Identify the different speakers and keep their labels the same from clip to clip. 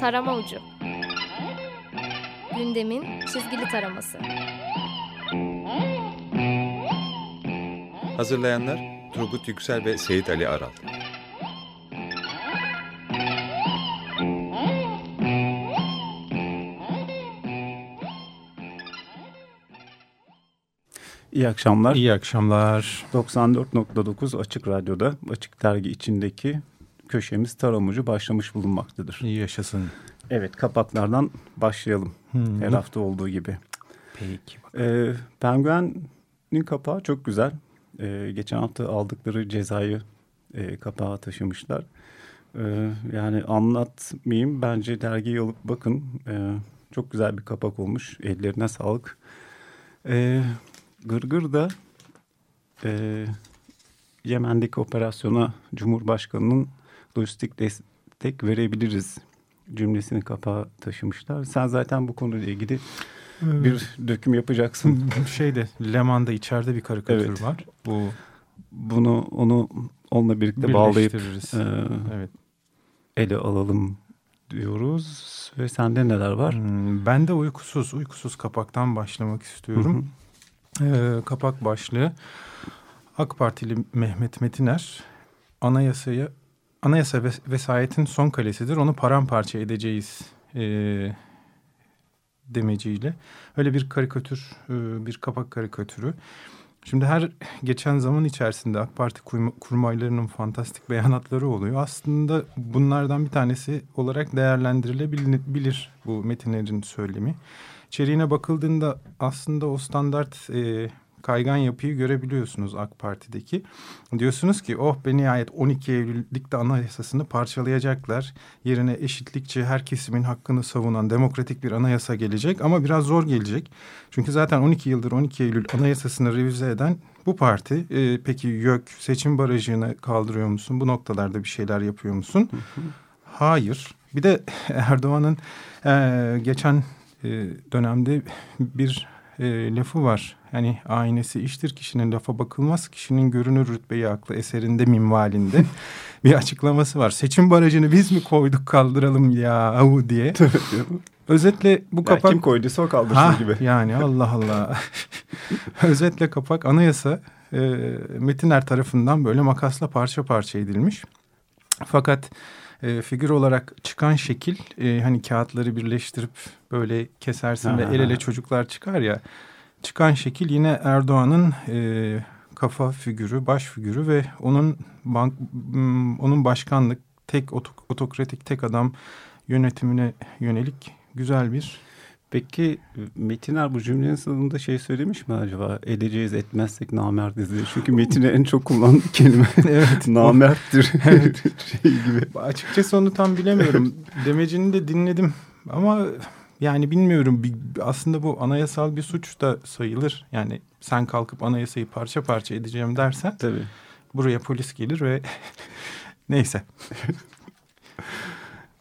Speaker 1: Tarama Ucu Gündemin çizgili taraması
Speaker 2: Hazırlayanlar Turgut Yüksel ve Seyit Ali Aral.
Speaker 3: İyi akşamlar.
Speaker 4: İyi akşamlar.
Speaker 3: 94.9 Açık Radyo'da Açık Dergi içindeki köşemiz Taramucu başlamış bulunmaktadır.
Speaker 4: İyi yaşasın.
Speaker 3: Evet kapaklardan başlayalım. Hmm. Her hafta olduğu gibi.
Speaker 4: Peki.
Speaker 3: Ee, Penguen'in kapağı çok güzel. Ee, geçen hafta aldıkları cezayı e, kapağa taşımışlar. Ee, yani anlatmayayım. Bence dergiyi alıp bakın. Ee, çok güzel bir kapak olmuş. Ellerine sağlık. Ee, Gırgır da e, Yemen'deki operasyona Cumhurbaşkanı'nın lojistik destek verebiliriz cümlesini kapağa taşımışlar. Sen zaten bu konuyla ilgili evet. bir döküm yapacaksın.
Speaker 4: Şeyde Leman'da içeride bir karikatür evet. var. Bu
Speaker 3: bunu onu onunla birlikte bağlayıp e, evet. ele alalım diyoruz. Ve sende neler var?
Speaker 4: Hmm, ben de uykusuz, uykusuz kapaktan başlamak istiyorum. Hı hı. Ee, kapak başlığı AK Partili Mehmet Metiner anayasaya anayasa ves vesayetin son kalesidir. Onu paramparça edeceğiz e, demeciyle. Öyle bir karikatür, e, bir kapak karikatürü. Şimdi her geçen zaman içerisinde AK Parti kurmaylarının fantastik beyanatları oluyor. Aslında bunlardan bir tanesi olarak değerlendirilebilir bu metinlerin söylemi. İçeriğine bakıldığında aslında o standart e, kaygan yapıyı görebiliyorsunuz AK Parti'deki. Diyorsunuz ki oh be nihayet 12 Eylül'likte anayasasını parçalayacaklar. Yerine eşitlikçi her kesimin hakkını savunan demokratik bir anayasa gelecek ama biraz zor gelecek. Çünkü zaten 12 yıldır 12 Eylül anayasasını revize eden bu parti. E, peki YÖK seçim barajını kaldırıyor musun? Bu noktalarda bir şeyler yapıyor musun? Hayır. Bir de Erdoğan'ın e, geçen e, dönemde bir e, lafı var. Hani aynesi iştir kişinin lafa bakılmaz. Kişinin görünür rütbeyi aklı eserinde minvalinde bir açıklaması var. Seçim barajını biz mi koyduk kaldıralım ya diye. Özetle bu kapak... Ya
Speaker 3: kim koyduysa o kaldırsın ha, gibi.
Speaker 4: Yani Allah Allah. Özetle kapak anayasa e, Metiner tarafından böyle makasla parça parça edilmiş. Fakat e, figür olarak çıkan şekil e, hani kağıtları birleştirip böyle kesersin ve el ele çocuklar çıkar ya. Çıkan şekil yine Erdoğan'ın e, kafa figürü, baş figürü ve onun bank, onun başkanlık tek otokratik tek adam yönetimine yönelik güzel bir
Speaker 3: Peki Metiner bu cümlenin sonunda şey söylemiş mi acaba? Edeceğiz etmezsek namerdiz diye. Çünkü Metin'e en çok kullandığı kelime evet, namerttir. evet.
Speaker 4: şey gibi. Açıkçası onu tam bilemiyorum. Demecini de dinledim ama yani bilmiyorum aslında bu anayasal bir suç da sayılır. Yani sen kalkıp anayasayı parça parça edeceğim dersen Tabii. buraya polis gelir ve neyse.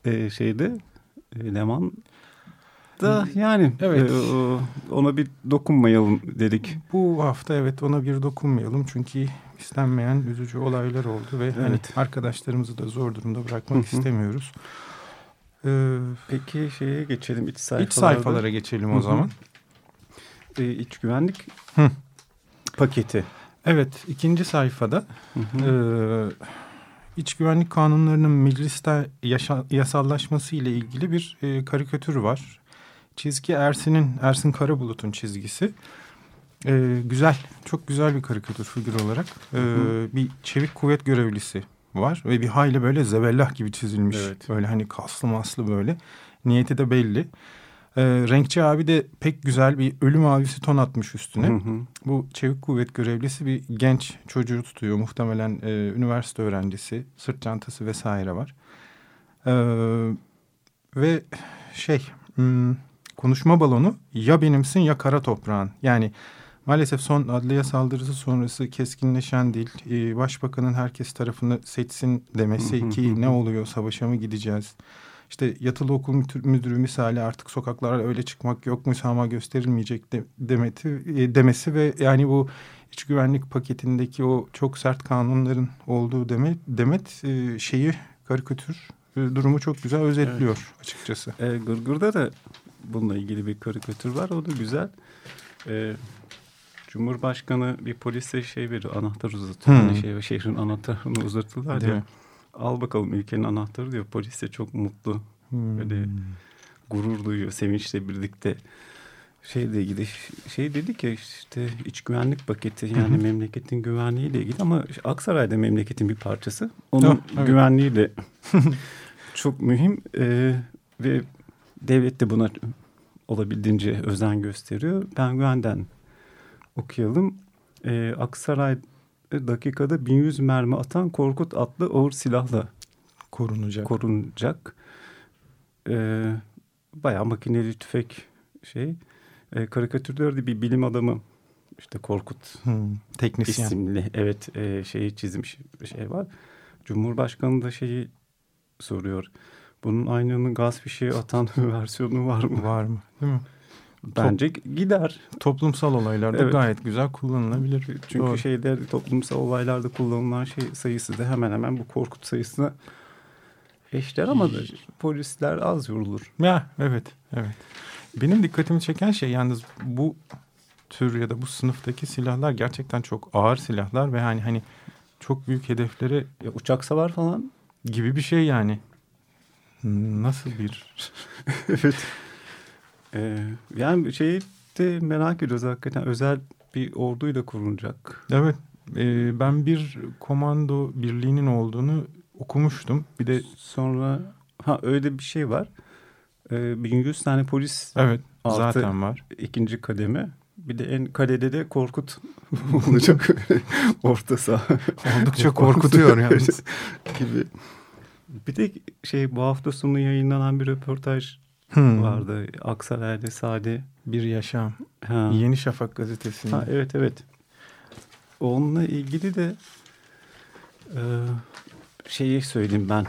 Speaker 3: ee, şeyde Leman da yani evet. E, ona bir dokunmayalım dedik.
Speaker 4: Bu hafta evet ona bir dokunmayalım çünkü istenmeyen üzücü olaylar oldu ve hani evet. hani arkadaşlarımızı da zor durumda bırakmak istemiyoruz.
Speaker 3: Ee, Peki şeye geçelim iç sayfalara.
Speaker 4: İç sayfalara geçelim o zaman.
Speaker 3: Ee, iç güvenlik Hı. paketi.
Speaker 4: Evet ikinci sayfada hı E, iç güvenlik kanunlarının mecliste yaşa, yasallaşması ile ilgili bir e, karikatür var. Çizgi Ersin'in, Ersin Karabulut'un çizgisi. Ee, güzel, çok güzel bir karikatür figür olarak. Ee, bir çevik kuvvet görevlisi var ve bir hayli böyle zebellah gibi çizilmiş. Evet. Böyle hani kaslı maslı böyle. Niyeti de belli. Ee, renkçi abi de pek güzel bir ölü mavisi ton atmış üstüne. Hı hı. Bu çevik kuvvet görevlisi bir genç çocuğu tutuyor. Muhtemelen e, üniversite öğrencisi. Sırt çantası vesaire var. Ee, ve şey... Hmm, konuşma balonu ya benimsin ya kara toprağın. Yani maalesef son adliye saldırısı sonrası keskinleşen değil. Ee, başbakanın herkes tarafını seçsin demesi ki ne oluyor savaşa mı gideceğiz? İşte yatılı okul müdürü misali artık sokaklara öyle çıkmak yok müsamaha gösterilmeyecek de, demeti, e, demesi ve yani bu iç güvenlik paketindeki o çok sert kanunların olduğu demet, demet e, şeyi karikatür e, durumu çok güzel özetliyor açıkçası.
Speaker 3: E, Gırgır'da da bununla ilgili bir karikatür var. O da güzel. E, Cumhurbaşkanı bir polise şey veriyor, anahtar uzatıyor.
Speaker 4: Hmm.
Speaker 3: Hani şey, şehrin anahtarını uzatırlar
Speaker 4: Değil
Speaker 3: ya.
Speaker 4: mi?
Speaker 3: Al bakalım ülkenin anahtarı diyor. Polis de çok mutlu.
Speaker 4: Hmm.
Speaker 3: Böyle gurur duyuyor sevinçle birlikte. Şeyle ilgili şey dedi ki işte iç güvenlik paketi yani memleketin güvenliğiyle ilgili ama Aksaray'da memleketin bir parçası. Onun
Speaker 4: Oh, evet.
Speaker 3: güvenliği de çok mühim Ee, ve devlet de buna olabildiğince özen gösteriyor. Penguen'den okuyalım. Ee, Aksaray dakikada 1100 mermi atan Korkut adlı ağır silahla
Speaker 4: korunacak.
Speaker 3: korunacak. Ee, bayağı makineli tüfek şey. Ee, karikatürde de bir bilim adamı işte Korkut
Speaker 4: Hmm, Teknisyen.
Speaker 3: isimli evet e, şeyi çizmiş bir şey var. Cumhurbaşkanı da şeyi soruyor. Bunun aynının gaz fişeği atan versiyonu var mı?
Speaker 4: Var mı? Değil mi?
Speaker 3: Bence gider.
Speaker 4: Toplumsal olaylarda
Speaker 3: Evet.
Speaker 4: gayet güzel kullanılabilir.
Speaker 3: Çünkü
Speaker 4: Doğru.
Speaker 3: şeyde toplumsal olaylarda kullanılan şey sayısı da hemen hemen bu Korkut sayısına eşler ama polisler az yorulur.
Speaker 4: Ya evet, evet. Benim dikkatimi çeken şey yalnız bu tür ya da bu sınıftaki silahlar gerçekten çok ağır silahlar ve hani hani çok büyük hedeflere
Speaker 3: Ya uçak savar falan
Speaker 4: gibi bir şey yani. Nasıl bir
Speaker 3: evet. Ee, yani şeyi de merak ediyoruz hakikaten özel bir orduyla kurulacak.
Speaker 4: Evet. e, ben bir komando birliğinin olduğunu okumuştum. Bir de
Speaker 3: Sonra ha öyle bir şey var. Ee, 1100 tane polis
Speaker 4: evet
Speaker 3: Altı.
Speaker 4: zaten var.
Speaker 3: ikinci kademe. Bir de en kalede de Korkut olacak. Orta saha
Speaker 4: Oldukça korkutuyor yalnız.
Speaker 3: gibi. Bir de şey bu hafta sonu yayınlanan bir röportaj
Speaker 4: Hmm.
Speaker 3: vardı. Aksaray'da Sade.
Speaker 4: Bir yaşam.
Speaker 3: Ha.
Speaker 4: Yeni Şafak gazetesinde.
Speaker 3: Ha, evet evet. Onunla ilgili de e, şeyi söyleyeyim ben.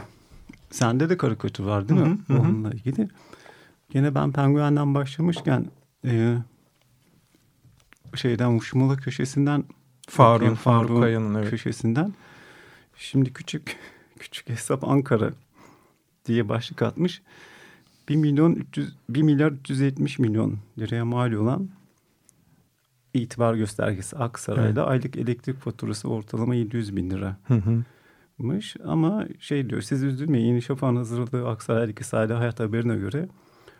Speaker 3: Sende de karikatür var değil mi?
Speaker 4: Hı hı, hı hı.
Speaker 3: Onunla ilgili. Gene ben penguenden başlamışken e, şeyden Uşmula köşesinden
Speaker 4: Faruk, Faruk Kaya'nın evet.
Speaker 3: köşesinden. Şimdi küçük küçük hesap Ankara diye başlık atmış. 1 milyon 300 1 milyar 370 milyon liraya mal olan itibar göstergesi Aksaray'da aylık elektrik faturası ortalama 700 bin lira.
Speaker 4: Hı hı.
Speaker 3: ama şey diyor siz üzülmeyin Yeni Şafak'ın hazırladığı Aksaray'daki Sade Hayat haberine göre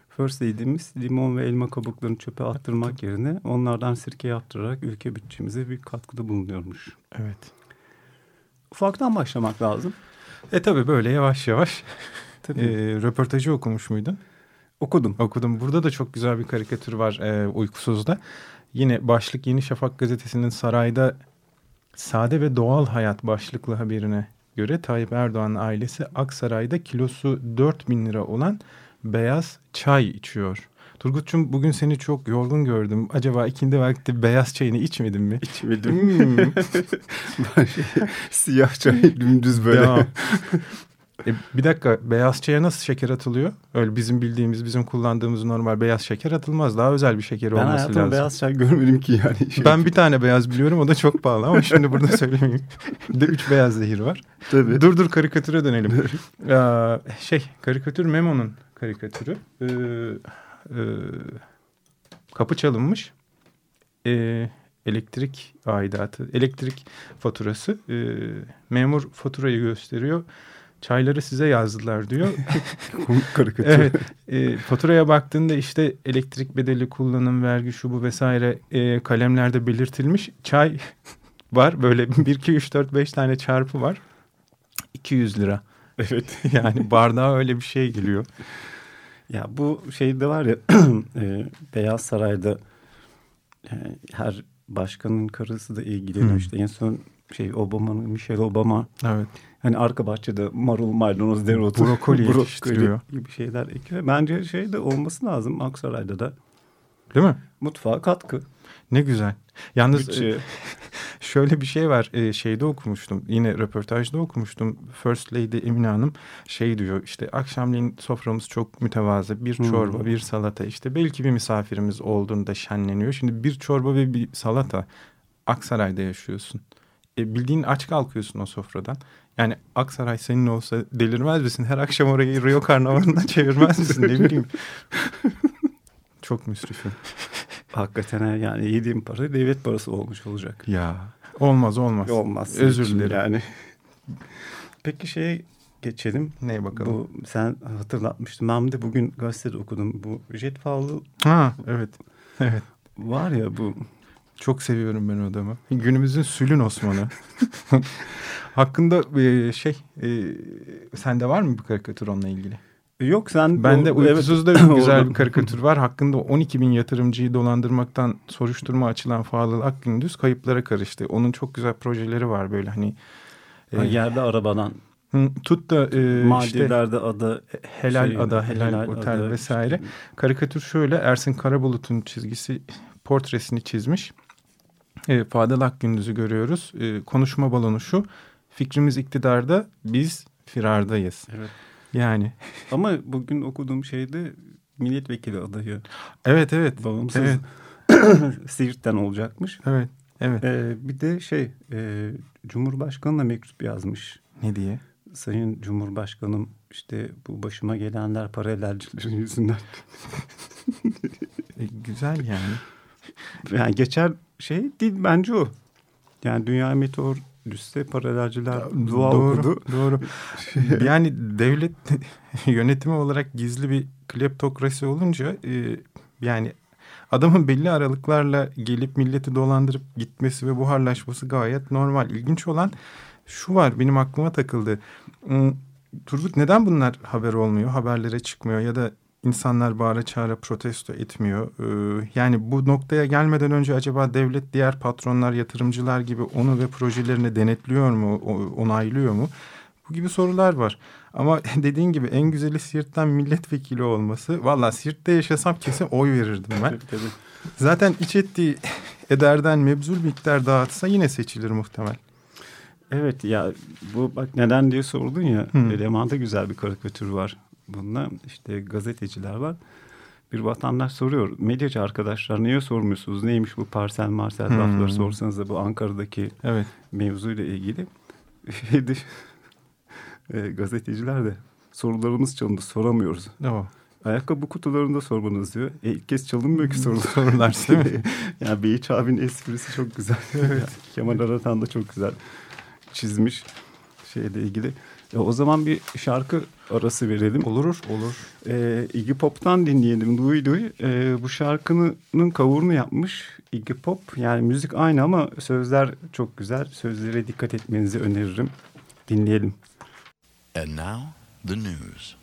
Speaker 3: First Lady'miz limon ve elma kabuklarını çöpe attırmak yerine onlardan sirke yaptırarak ülke bütçemize bir katkıda bulunuyormuş.
Speaker 4: Evet.
Speaker 3: Ufaktan başlamak lazım.
Speaker 4: E tabi böyle yavaş yavaş.
Speaker 3: Tabii.
Speaker 4: E, röportajı okumuş muydun?
Speaker 3: Okudum.
Speaker 4: Okudum. Burada da çok güzel bir karikatür var e, Uykusuz'da. Yine başlık Yeni Şafak gazetesinin sarayda sade ve doğal hayat başlıklı haberine göre Tayyip Erdoğan'ın ailesi Aksaray'da kilosu 4 bin lira olan beyaz çay içiyor. Turgut'cum bugün seni çok yorgun gördüm. Acaba ikindi vakti beyaz çayını içmedin mi?
Speaker 3: İçmedim.
Speaker 4: Hmm.
Speaker 3: ben şey, siyah çay dümdüz böyle.
Speaker 4: Devam. E, bir dakika beyaz çaya nasıl şeker atılıyor? Öyle bizim bildiğimiz, bizim kullandığımız normal beyaz şeker atılmaz. Daha özel bir şeker
Speaker 3: Ben
Speaker 4: olması
Speaker 3: hayatımda
Speaker 4: lazım.
Speaker 3: beyaz çay görmedim ki yani. Şey,
Speaker 4: Ben bir tane beyaz biliyorum o da çok pahalı ama şimdi burada söylemeyeyim. Bir de üç beyaz zehir var.
Speaker 3: Tabii.
Speaker 4: Dur dur karikatüre dönelim. Aa, şey karikatür Memo'nun karikatürü. Ee, e, kapı çalınmış. Ee, elektrik aidatı, elektrik faturası. Ee, memur faturayı gösteriyor. Çayları size yazdılar diyor.
Speaker 3: Komik karikatür.
Speaker 4: Evet. E, faturaya baktığında işte elektrik bedeli, kullanım, vergi, şu bu vesaire e, kalemlerde belirtilmiş. Çay var böyle 1, 2, 3, 4, 5 tane çarpı var. 200 lira.
Speaker 3: Evet.
Speaker 4: Yani bardağa öyle bir şey geliyor.
Speaker 3: Ya bu şeyde var ya e, Beyaz Saray'da e, her başkanın karısı da ilgileniyor.
Speaker 4: Hı.
Speaker 3: İşte en son şey Obama'nın Michelle Obama
Speaker 4: Evet.
Speaker 3: hani arka bahçede marul, maydanoz, dereotu,
Speaker 4: Brokoli yetiştiriyor.
Speaker 3: gibi şeyler ekiyor. Bence şey de olması lazım Aksaray'da da
Speaker 4: Değil mi?
Speaker 3: mutfağa katkı.
Speaker 4: Ne güzel. Yalnız e,
Speaker 3: Bütçe.
Speaker 4: şöyle bir şey var. E, şeyde okumuştum. Yine röportajda okumuştum. First Lady Emine Hanım şey diyor işte akşamleyin soframız çok mütevazı. Bir
Speaker 3: Hmm.
Speaker 4: çorba, bir salata. işte belki bir misafirimiz olduğunda şenleniyor. Şimdi bir çorba ve bir salata. Aksaray'da yaşıyorsun. E, bildiğin aç kalkıyorsun o sofradan. Yani Aksaray senin olsa delirmez misin? Her akşam orayı Rio Karnavalı'na çevirmez misin? Ne bileyim. Çok müsrifim.
Speaker 3: Hakikaten yani yediğim para devlet parası olmuş olacak.
Speaker 4: Ya olmaz olmaz.
Speaker 3: Olmaz.
Speaker 4: Özür dilerim.
Speaker 3: Yani. Peki şeye geçelim.
Speaker 4: Neye bakalım?
Speaker 3: Bu sen hatırlatmıştın. Ben de bugün gazetede okudum. Bu Jet Fowler
Speaker 4: Ha evet. Evet.
Speaker 3: var ya bu
Speaker 4: Çok seviyorum ben o adamı. Günümüzün Sülün Osman'ı. Hakkında şey sende var mı bir karikatür onunla ilgili?
Speaker 3: Yok sen
Speaker 4: Bende
Speaker 3: evet,
Speaker 4: Uykusuz'da bir güzel bir karikatür var. Hakkında 12 bin yatırımcıyı dolandırmaktan soruşturma açılan Fadıl Akgündüz kayıplara karıştı. Onun çok güzel projeleri var böyle hani. e,
Speaker 3: yerde arabadan
Speaker 4: hı, tut da e, işte
Speaker 3: maddelerde adı
Speaker 4: helal
Speaker 3: şey,
Speaker 4: ada, helal, otel
Speaker 3: ada,
Speaker 4: vesaire.
Speaker 3: işte.
Speaker 4: Karikatür şöyle Ersin Karabulut'un çizgisi portresini çizmiş. E, Fadıl Akgündüz'ü görüyoruz. E, konuşma balonu şu. Fikrimiz iktidarda biz firardayız.
Speaker 3: Evet.
Speaker 4: Yani
Speaker 3: Ama bugün okuduğum şeyde milletvekili adayı
Speaker 4: evet evet.
Speaker 3: bağımsız
Speaker 4: Evet.
Speaker 3: Siirt'ten olacakmış.
Speaker 4: Evet. Evet.
Speaker 3: Ee, bir de şey e, Cumhurbaşkanı'na mektup yazmış.
Speaker 4: Ne diye?
Speaker 3: Sayın Cumhurbaşkanım işte bu başıma gelenler paralelcilerin yüzünden.
Speaker 4: E, güzel yani.
Speaker 3: Yani geçer şey değil bence o. Yani Dünya Meteor Düşse paralelciler dua
Speaker 4: doğru. Doğru. yani devlet yönetimi olarak gizli bir kleptokrasi olunca e, yani adamın belli aralıklarla gelip milleti dolandırıp gitmesi ve buharlaşması gayet normal. İlginç olan şu var benim aklıma takıldı. Hmm, Turgut neden bunlar haber olmuyor, haberlere çıkmıyor ya da insanlar bağıra çağıra protesto etmiyor? Ee, yani bu noktaya gelmeden önce acaba devlet diğer patronlar, yatırımcılar gibi onu ve projelerini denetliyor mu, onaylıyor mu? Bu gibi sorular var. Ama dediğin gibi en güzeli Siirt'ten milletvekili olması. Valla Siirt'te yaşasam kesin oy verirdim ben.
Speaker 3: Tabii, tabii.
Speaker 4: Zaten iç ettiği ederden mebzul miktar dağıtsa yine seçilir muhtemel.
Speaker 3: Evet ya bu bak neden diye sordun ya.
Speaker 4: Hı.
Speaker 3: Eleman'da güzel bir karikatür var. Bunda işte gazeteciler var. Bir vatandaş soruyor. Medyacı arkadaşlar niye sormuyorsunuz? Neymiş bu parsel marsel
Speaker 4: Hmm.
Speaker 3: lafları sorsanız da bu Ankara'daki
Speaker 4: Evet.
Speaker 3: mevzuyla ilgili. E, gazeteciler de sorularımız çalındı soramıyoruz.
Speaker 4: O.
Speaker 3: Ayakkabı kutularında sormanız diyor. E, ilk kez çalınmıyor ki sorular.
Speaker 4: Sorular değil mi?
Speaker 3: yani Beyiç abinin esprisi çok güzel. evet. Kemal Aratan da çok güzel çizmiş şeyle ilgili. E, o zaman bir şarkı arası verelim.
Speaker 4: Olur, olur.
Speaker 3: E, Iggy Pop'tan dinleyelim Louis Louis. E, bu şarkının kavurunu yapmış Iggy Pop. Yani müzik aynı ama sözler çok güzel. Sözlere dikkat etmenizi öneririm. Dinleyelim.
Speaker 5: And now, the news.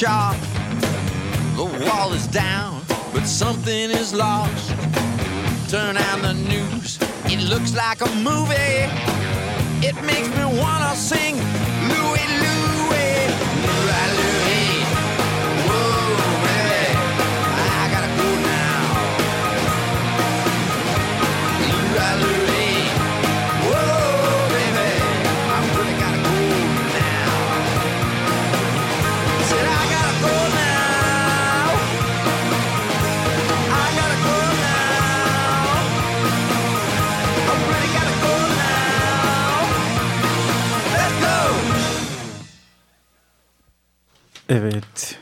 Speaker 5: The wall is down, but something is lost. Turn on the news, it looks like a movie. It makes me wanna sing Louie Louie. Louie
Speaker 3: Evet.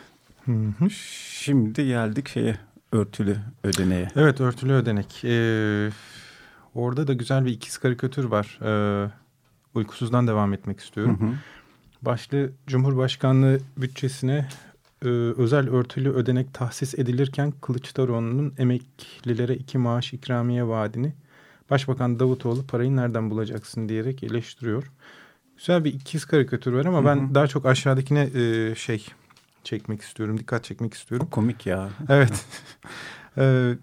Speaker 3: Şimdi geldik şeye örtülü ödeneğe.
Speaker 4: Evet örtülü ödenek. Ee, orada da güzel bir ikiz karikatür var. Ee, uykusuzdan devam etmek istiyorum.
Speaker 3: Hı hı.
Speaker 4: Başlı Cumhurbaşkanlığı bütçesine e, özel örtülü ödenek tahsis edilirken Kılıçdaroğlu'nun emeklilere iki maaş ikramiye vaadini Başbakan Davutoğlu parayı nereden bulacaksın diyerek eleştiriyor. Güzel bir ikiz karikatür var ama
Speaker 3: Hı
Speaker 4: ben
Speaker 3: hı.
Speaker 4: daha çok aşağıdakine e, şey çekmek istiyorum, dikkat çekmek istiyorum.
Speaker 3: Komik ya.
Speaker 4: Evet. Ee,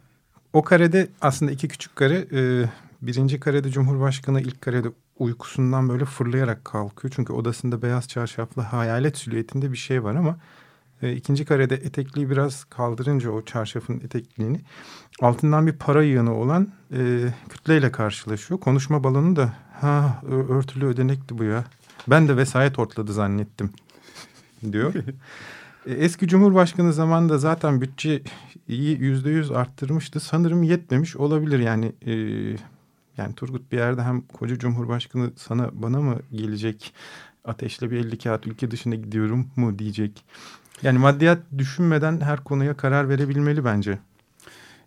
Speaker 4: o karede aslında iki küçük kare. e, birinci karede Cumhurbaşkanı ilk karede uykusundan böyle fırlayarak kalkıyor. Çünkü odasında beyaz çarşaflı hayalet silüetinde bir şey var ama e, ikinci karede etekliği biraz kaldırınca o çarşafın etekliğini altından bir para yığını olan e, kütleyle karşılaşıyor. Konuşma balonu da ha örtülü ödenekti bu ya. Ben de vesayet ortladı zannettim diyor. E, Eski Cumhurbaşkanı zamanında zaten bütçeyi yüzde yüz arttırmıştı. Sanırım yetmemiş olabilir yani. e, yani Turgut bir yerde hem koca Cumhurbaşkanı sana bana mı gelecek ateşle bir 50 kağıt ülke dışına gidiyorum mu diyecek. Yani maddiyat düşünmeden her konuya karar verebilmeli bence.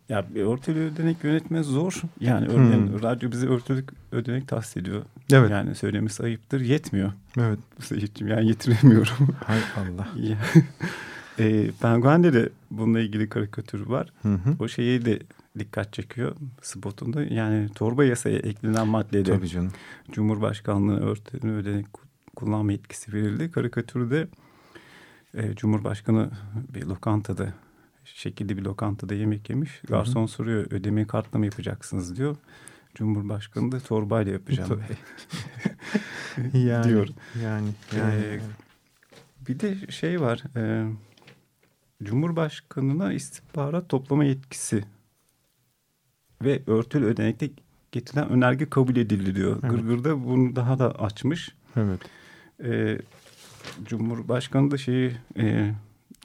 Speaker 3: Ya bir örtülü ödenek yönetme zor. Yani örneğin
Speaker 4: Hmm.
Speaker 3: radyo bize örtülü ödenek tahsis ediyor.
Speaker 4: Evet.
Speaker 3: Yani söylemesi ayıptır. Yetmiyor.
Speaker 4: Evet.
Speaker 3: Sayıcım yani yetiremiyorum.
Speaker 4: Hay Allah.
Speaker 3: E, Penguen'de de bununla ilgili karikatür var.
Speaker 4: Hı hı.
Speaker 3: O şeyi de dikkat çekiyor spotunda. Yani torba yasaya eklenen maddede
Speaker 4: Tabii canım.
Speaker 3: Cumhurbaşkanlığı örtülü ödenek kullanma yetkisi verildi. Karikatürde e, Cumhurbaşkanı bir lokantada şekilli bir lokantada yemek yemiş. Garson soruyor ödemeyi kartla mı yapacaksınız diyor. Cumhurbaşkanı da torbayla yapacağım.
Speaker 4: Yani,
Speaker 3: Diyor.
Speaker 4: Yani, yani.
Speaker 3: Ee, Bir de şey var. E, Cumhurbaşkanına istihbarat toplama yetkisi ve örtülü ödenekte getirilen önerge kabul edildi diyor.
Speaker 4: Evet.
Speaker 3: Gırgır'da bunu daha da açmış.
Speaker 4: evet.
Speaker 3: E, Cumhurbaşkanı da şeyi e,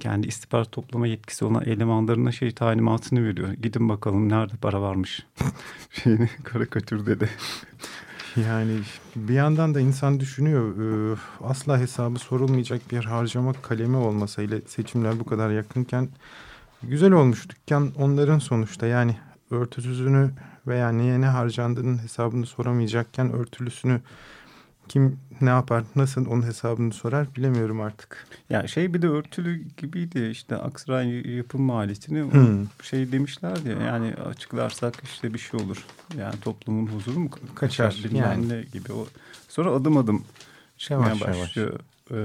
Speaker 3: kendi istihbarat toplama yetkisi olan elemanlarına şey talimatını veriyor. Gidin bakalım nerede para varmış. Şeyini karikatürde de.
Speaker 4: Yani bir yandan da insan düşünüyor e, asla hesabı sorulmayacak bir harcama kalemi olmasa ile seçimler bu kadar yakınken güzel olmuş dükkan onların sonuçta yani örtüsüzünü veya niye ne harcandığının hesabını soramayacakken örtülüsünü kim ne yapar nasıl onun hesabını sorar bilemiyorum artık.
Speaker 3: Ya şey bir de örtülü gibiydi işte Aksaray yapım maliyetini
Speaker 4: Hmm.
Speaker 3: şey demişlerdi ya yani açıklarsak işte bir şey olur. Yani toplumun huzuru mu ka-
Speaker 4: Kaçar,
Speaker 3: bilmem
Speaker 4: yani.
Speaker 3: ne gibi. O. Sonra adım adım çıkmaya
Speaker 4: Yavaş yavaş.
Speaker 3: başlıyor e,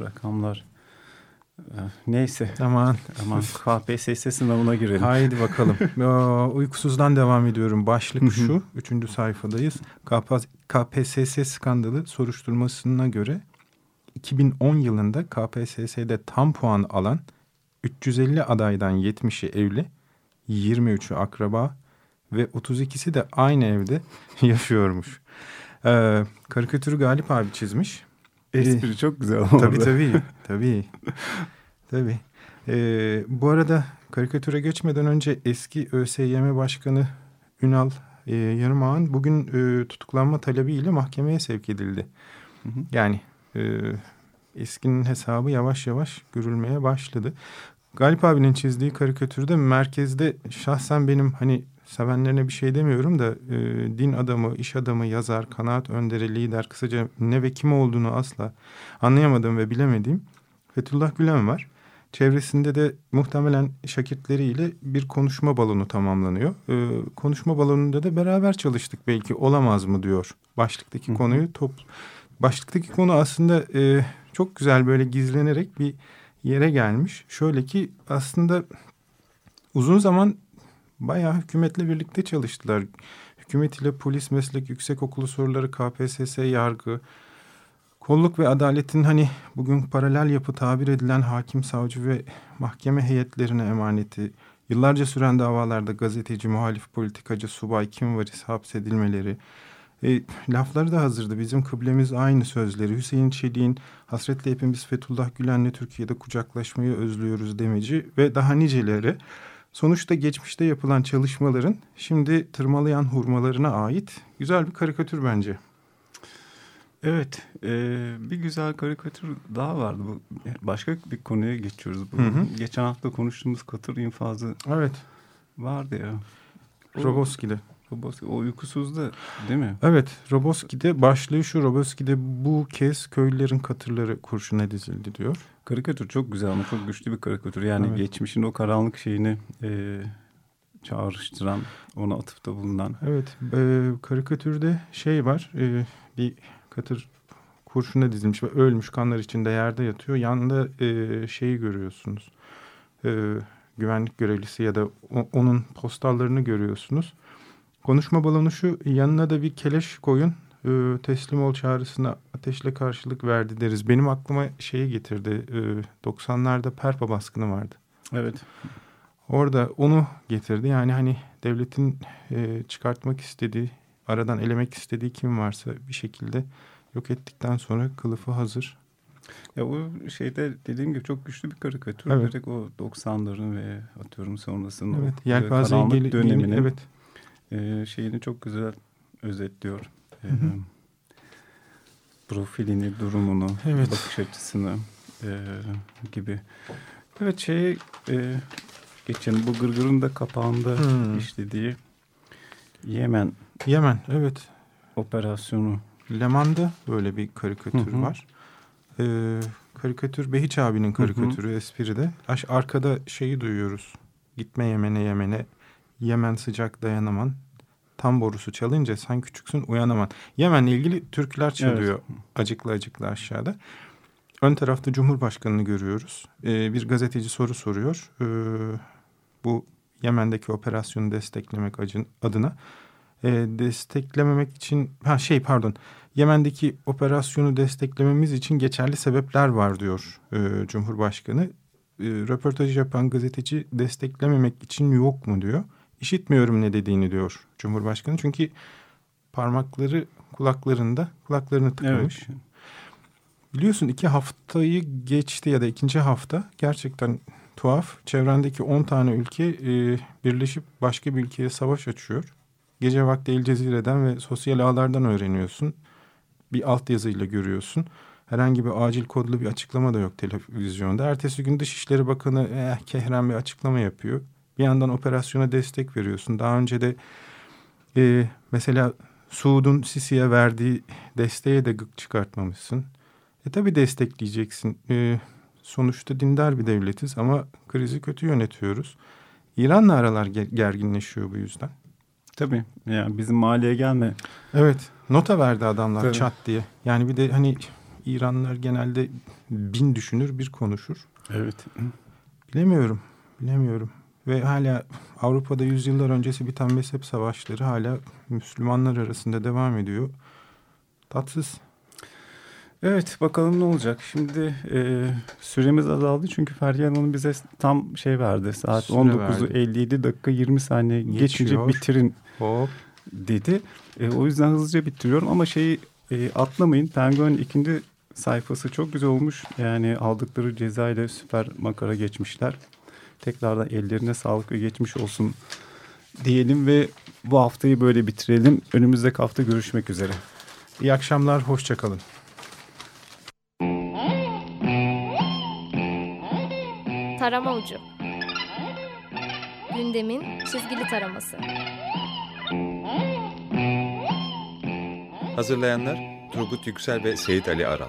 Speaker 3: rakamlar. Neyse
Speaker 4: Aman
Speaker 3: aman KPSS sınavına girelim.
Speaker 4: Haydi bakalım. Uykusuzdan devam ediyorum. Başlık şu. Üçüncü sayfadayız. KP KPSS skandalı soruşturmasına göre 2010 yılında KPSS'de tam puan alan 350 adaydan 70'i evli, 23'ü akraba ve 32'si de aynı evde yaşıyormuş. Ee, karikatürü Galip abi çizmiş.
Speaker 3: Espri çok güzel ama
Speaker 4: Tabii tabii. tabii. tabii. Ee, bu arada karikatüre geçmeden önce eski ÖSYM Başkanı Ünal e, Yarımağan bugün e, tutuklanma talebiyle mahkemeye sevk edildi.
Speaker 3: Hı hı.
Speaker 4: Yani e, eskinin hesabı yavaş yavaş görülmeye başladı. Galip abinin çizdiği karikatürde merkezde şahsen benim hani sevenlerine bir şey demiyorum da e, din adamı, iş adamı, yazar, kanaat önderi, lider kısaca ne ve kim olduğunu asla anlayamadığım ve bilemediğim Fethullah Gülen var. Çevresinde de muhtemelen şakitleriyle bir konuşma balonu tamamlanıyor. Ee, konuşma balonunda da beraber çalıştık belki olamaz mı diyor. Başlıktaki
Speaker 3: hı.
Speaker 4: konuyu top başlıktaki konu aslında e, çok güzel böyle gizlenerek bir yere gelmiş. Şöyle ki aslında uzun zaman bayağı hükümetle birlikte çalıştılar. Hükümet ile polis, meslek, yüksekokulu soruları, KPSS, yargı, kolluk ve adaletin hani bugün paralel yapı tabir edilen hakim, savcı ve mahkeme heyetlerine emaneti, yıllarca süren davalarda gazeteci, muhalif, politikacı, subay, kim varis hapsedilmeleri, e, lafları da hazırdı. Bizim kıblemiz aynı sözleri. Hüseyin Çelik'in hasretle hepimiz Fethullah Gülen'le Türkiye'de kucaklaşmayı özlüyoruz demeci ve daha niceleri. Sonuçta geçmişte yapılan çalışmaların şimdi tırmalayan hurmalarına ait güzel bir karikatür bence.
Speaker 3: Evet, e, bir güzel karikatür daha vardı. Bu başka bir konuya geçiyoruz. Bu,
Speaker 4: Hı hı.
Speaker 3: Geçen hafta konuştuğumuz katır infazı
Speaker 4: Evet.
Speaker 3: vardı ya.
Speaker 4: Roboski'de.
Speaker 3: Robos- o uykusuzda değil mi?
Speaker 4: Evet, Roboski'de başlığı şu. Roboski'de bu kez köylülerin katırları kurşuna dizildi diyor.
Speaker 3: Karikatür çok güzel ama çok güçlü bir karikatür. Yani
Speaker 4: Evet.
Speaker 3: geçmişin o karanlık şeyini e, çağrıştıran, ona atıfta bulunan.
Speaker 4: Evet, e, karikatürde şey var. e, bir katır kurşuna dizilmiş ve ölmüş kanlar içinde yerde yatıyor. Yanında e, şeyi görüyorsunuz. E, güvenlik görevlisi ya da o- onun postallarını görüyorsunuz. Konuşma balonu şu. Yanına da bir keleş koyun. E, teslim ol çağrısına ateşle karşılık verdi deriz. Benim aklıma şeyi getirdi. E, 90'larda Perpa baskını vardı.
Speaker 3: Evet.
Speaker 4: Orada onu getirdi. Yani hani devletin e, çıkartmak istediği, aradan elemek istediği kim varsa bir şekilde yok ettikten sonra kılıfı hazır.
Speaker 3: Ya o şeyde dediğim gibi çok güçlü bir karikatür.
Speaker 4: Evet.
Speaker 3: Direkt o 90'ların ve atıyorum sonrasında
Speaker 4: Evet,
Speaker 3: o
Speaker 4: yelpazeyi
Speaker 3: karanlık
Speaker 4: geli-
Speaker 3: döneminin
Speaker 4: geli- evet.
Speaker 3: e, şeyini çok güzel özetliyor.
Speaker 4: Hı hı.
Speaker 3: profilini, durumunu,
Speaker 4: Evet.
Speaker 3: bakış açısını e, gibi. Evet şey e, geçen bu gırgırın da kapağında
Speaker 4: Hmm.
Speaker 3: işlediği Yemen
Speaker 4: Yemen, evet.
Speaker 3: operasyonu.
Speaker 4: Leman'da böyle bir karikatür
Speaker 3: Hı hı.
Speaker 4: var. Ee, karikatür Behiç abinin karikatürü espride. Aş- Arkada şeyi duyuyoruz. Gitme Yemen'e Yemen'e. Yemen sıcak dayanaman. Tam borusu çalınca sen küçüksün uyanaman. Yemen'le ilgili türküler çalıyor. Acıklı acıklı aşağıda. Ön tarafta Cumhurbaşkanı'nı görüyoruz. Ee, bir gazeteci soru soruyor. Ee, bu Yemen'deki operasyonu desteklemek adına. Ee, desteklememek için... Ha şey pardon. Yemen'deki operasyonu desteklememiz için geçerli sebepler var diyor e, Cumhurbaşkanı. E, röportaj yapan gazeteci desteklememek için yok mu diyor. İşitmiyorum ne dediğini diyor Cumhurbaşkanı. Çünkü parmakları kulaklarında kulaklarını tıkamış.
Speaker 3: Evet.
Speaker 4: Biliyorsun iki haftayı geçti ya da ikinci hafta gerçekten tuhaf. Çevrendeki 10 tane ülke e, birleşip başka bir ülkeye savaş açıyor. Gece vakti El Cezire'den ve sosyal ağlardan öğreniyorsun. Bir altyazıyla görüyorsun. Herhangi bir acil kodlu bir açıklama da yok televizyonda. Ertesi gün Dışişleri Bakanı eh, kehren bir açıklama yapıyor. Bir yandan operasyona destek veriyorsun. Daha önce de e, mesela Suud'un Sisi'ye verdiği desteğe de gık çıkartmamışsın. E tabi destekleyeceksin. E, sonuçta dindar bir devletiz ama krizi kötü yönetiyoruz. İran'la aralar ger- gerginleşiyor bu yüzden.
Speaker 3: Tabii. Yani bizim mahalleye gelme.
Speaker 4: Evet. Nota verdi adamlar
Speaker 3: Tabii.
Speaker 4: çat diye. Yani bir de hani İranlılar genelde bin düşünür bir konuşur.
Speaker 3: Evet.
Speaker 4: Bilemiyorum. Bilemiyorum. Ve hala Avrupa'da yüzyıllar öncesi biten mezhep savaşları hala Müslümanlar arasında devam ediyor. Tatsız.
Speaker 3: Evet bakalım ne olacak. Şimdi e, süremiz azaldı çünkü Feryal Hanım bize tam şey verdi. Saat
Speaker 4: Süre
Speaker 3: 19'u
Speaker 4: verdi.
Speaker 3: 57 dakika 20 saniye geçince
Speaker 4: Geçiyor.
Speaker 3: bitirin
Speaker 4: Hop.
Speaker 3: dedi. E, o yüzden hızlıca bitiriyorum ama şeyi e, atlamayın. Penguin ikinci sayfası çok güzel olmuş. Yani aldıkları ceza ile süper makara geçmişler. Tekrardan ellerine sağlık ve geçmiş olsun diyelim ve bu haftayı böyle bitirelim. Önümüzdeki hafta görüşmek üzere.
Speaker 4: İyi akşamlar. Hoşçakalın.
Speaker 1: Tarama ucu. Gündemin çizgili taraması.
Speaker 2: Hazırlayanlar Turgut Yüksel ve Seyit Ali Aral.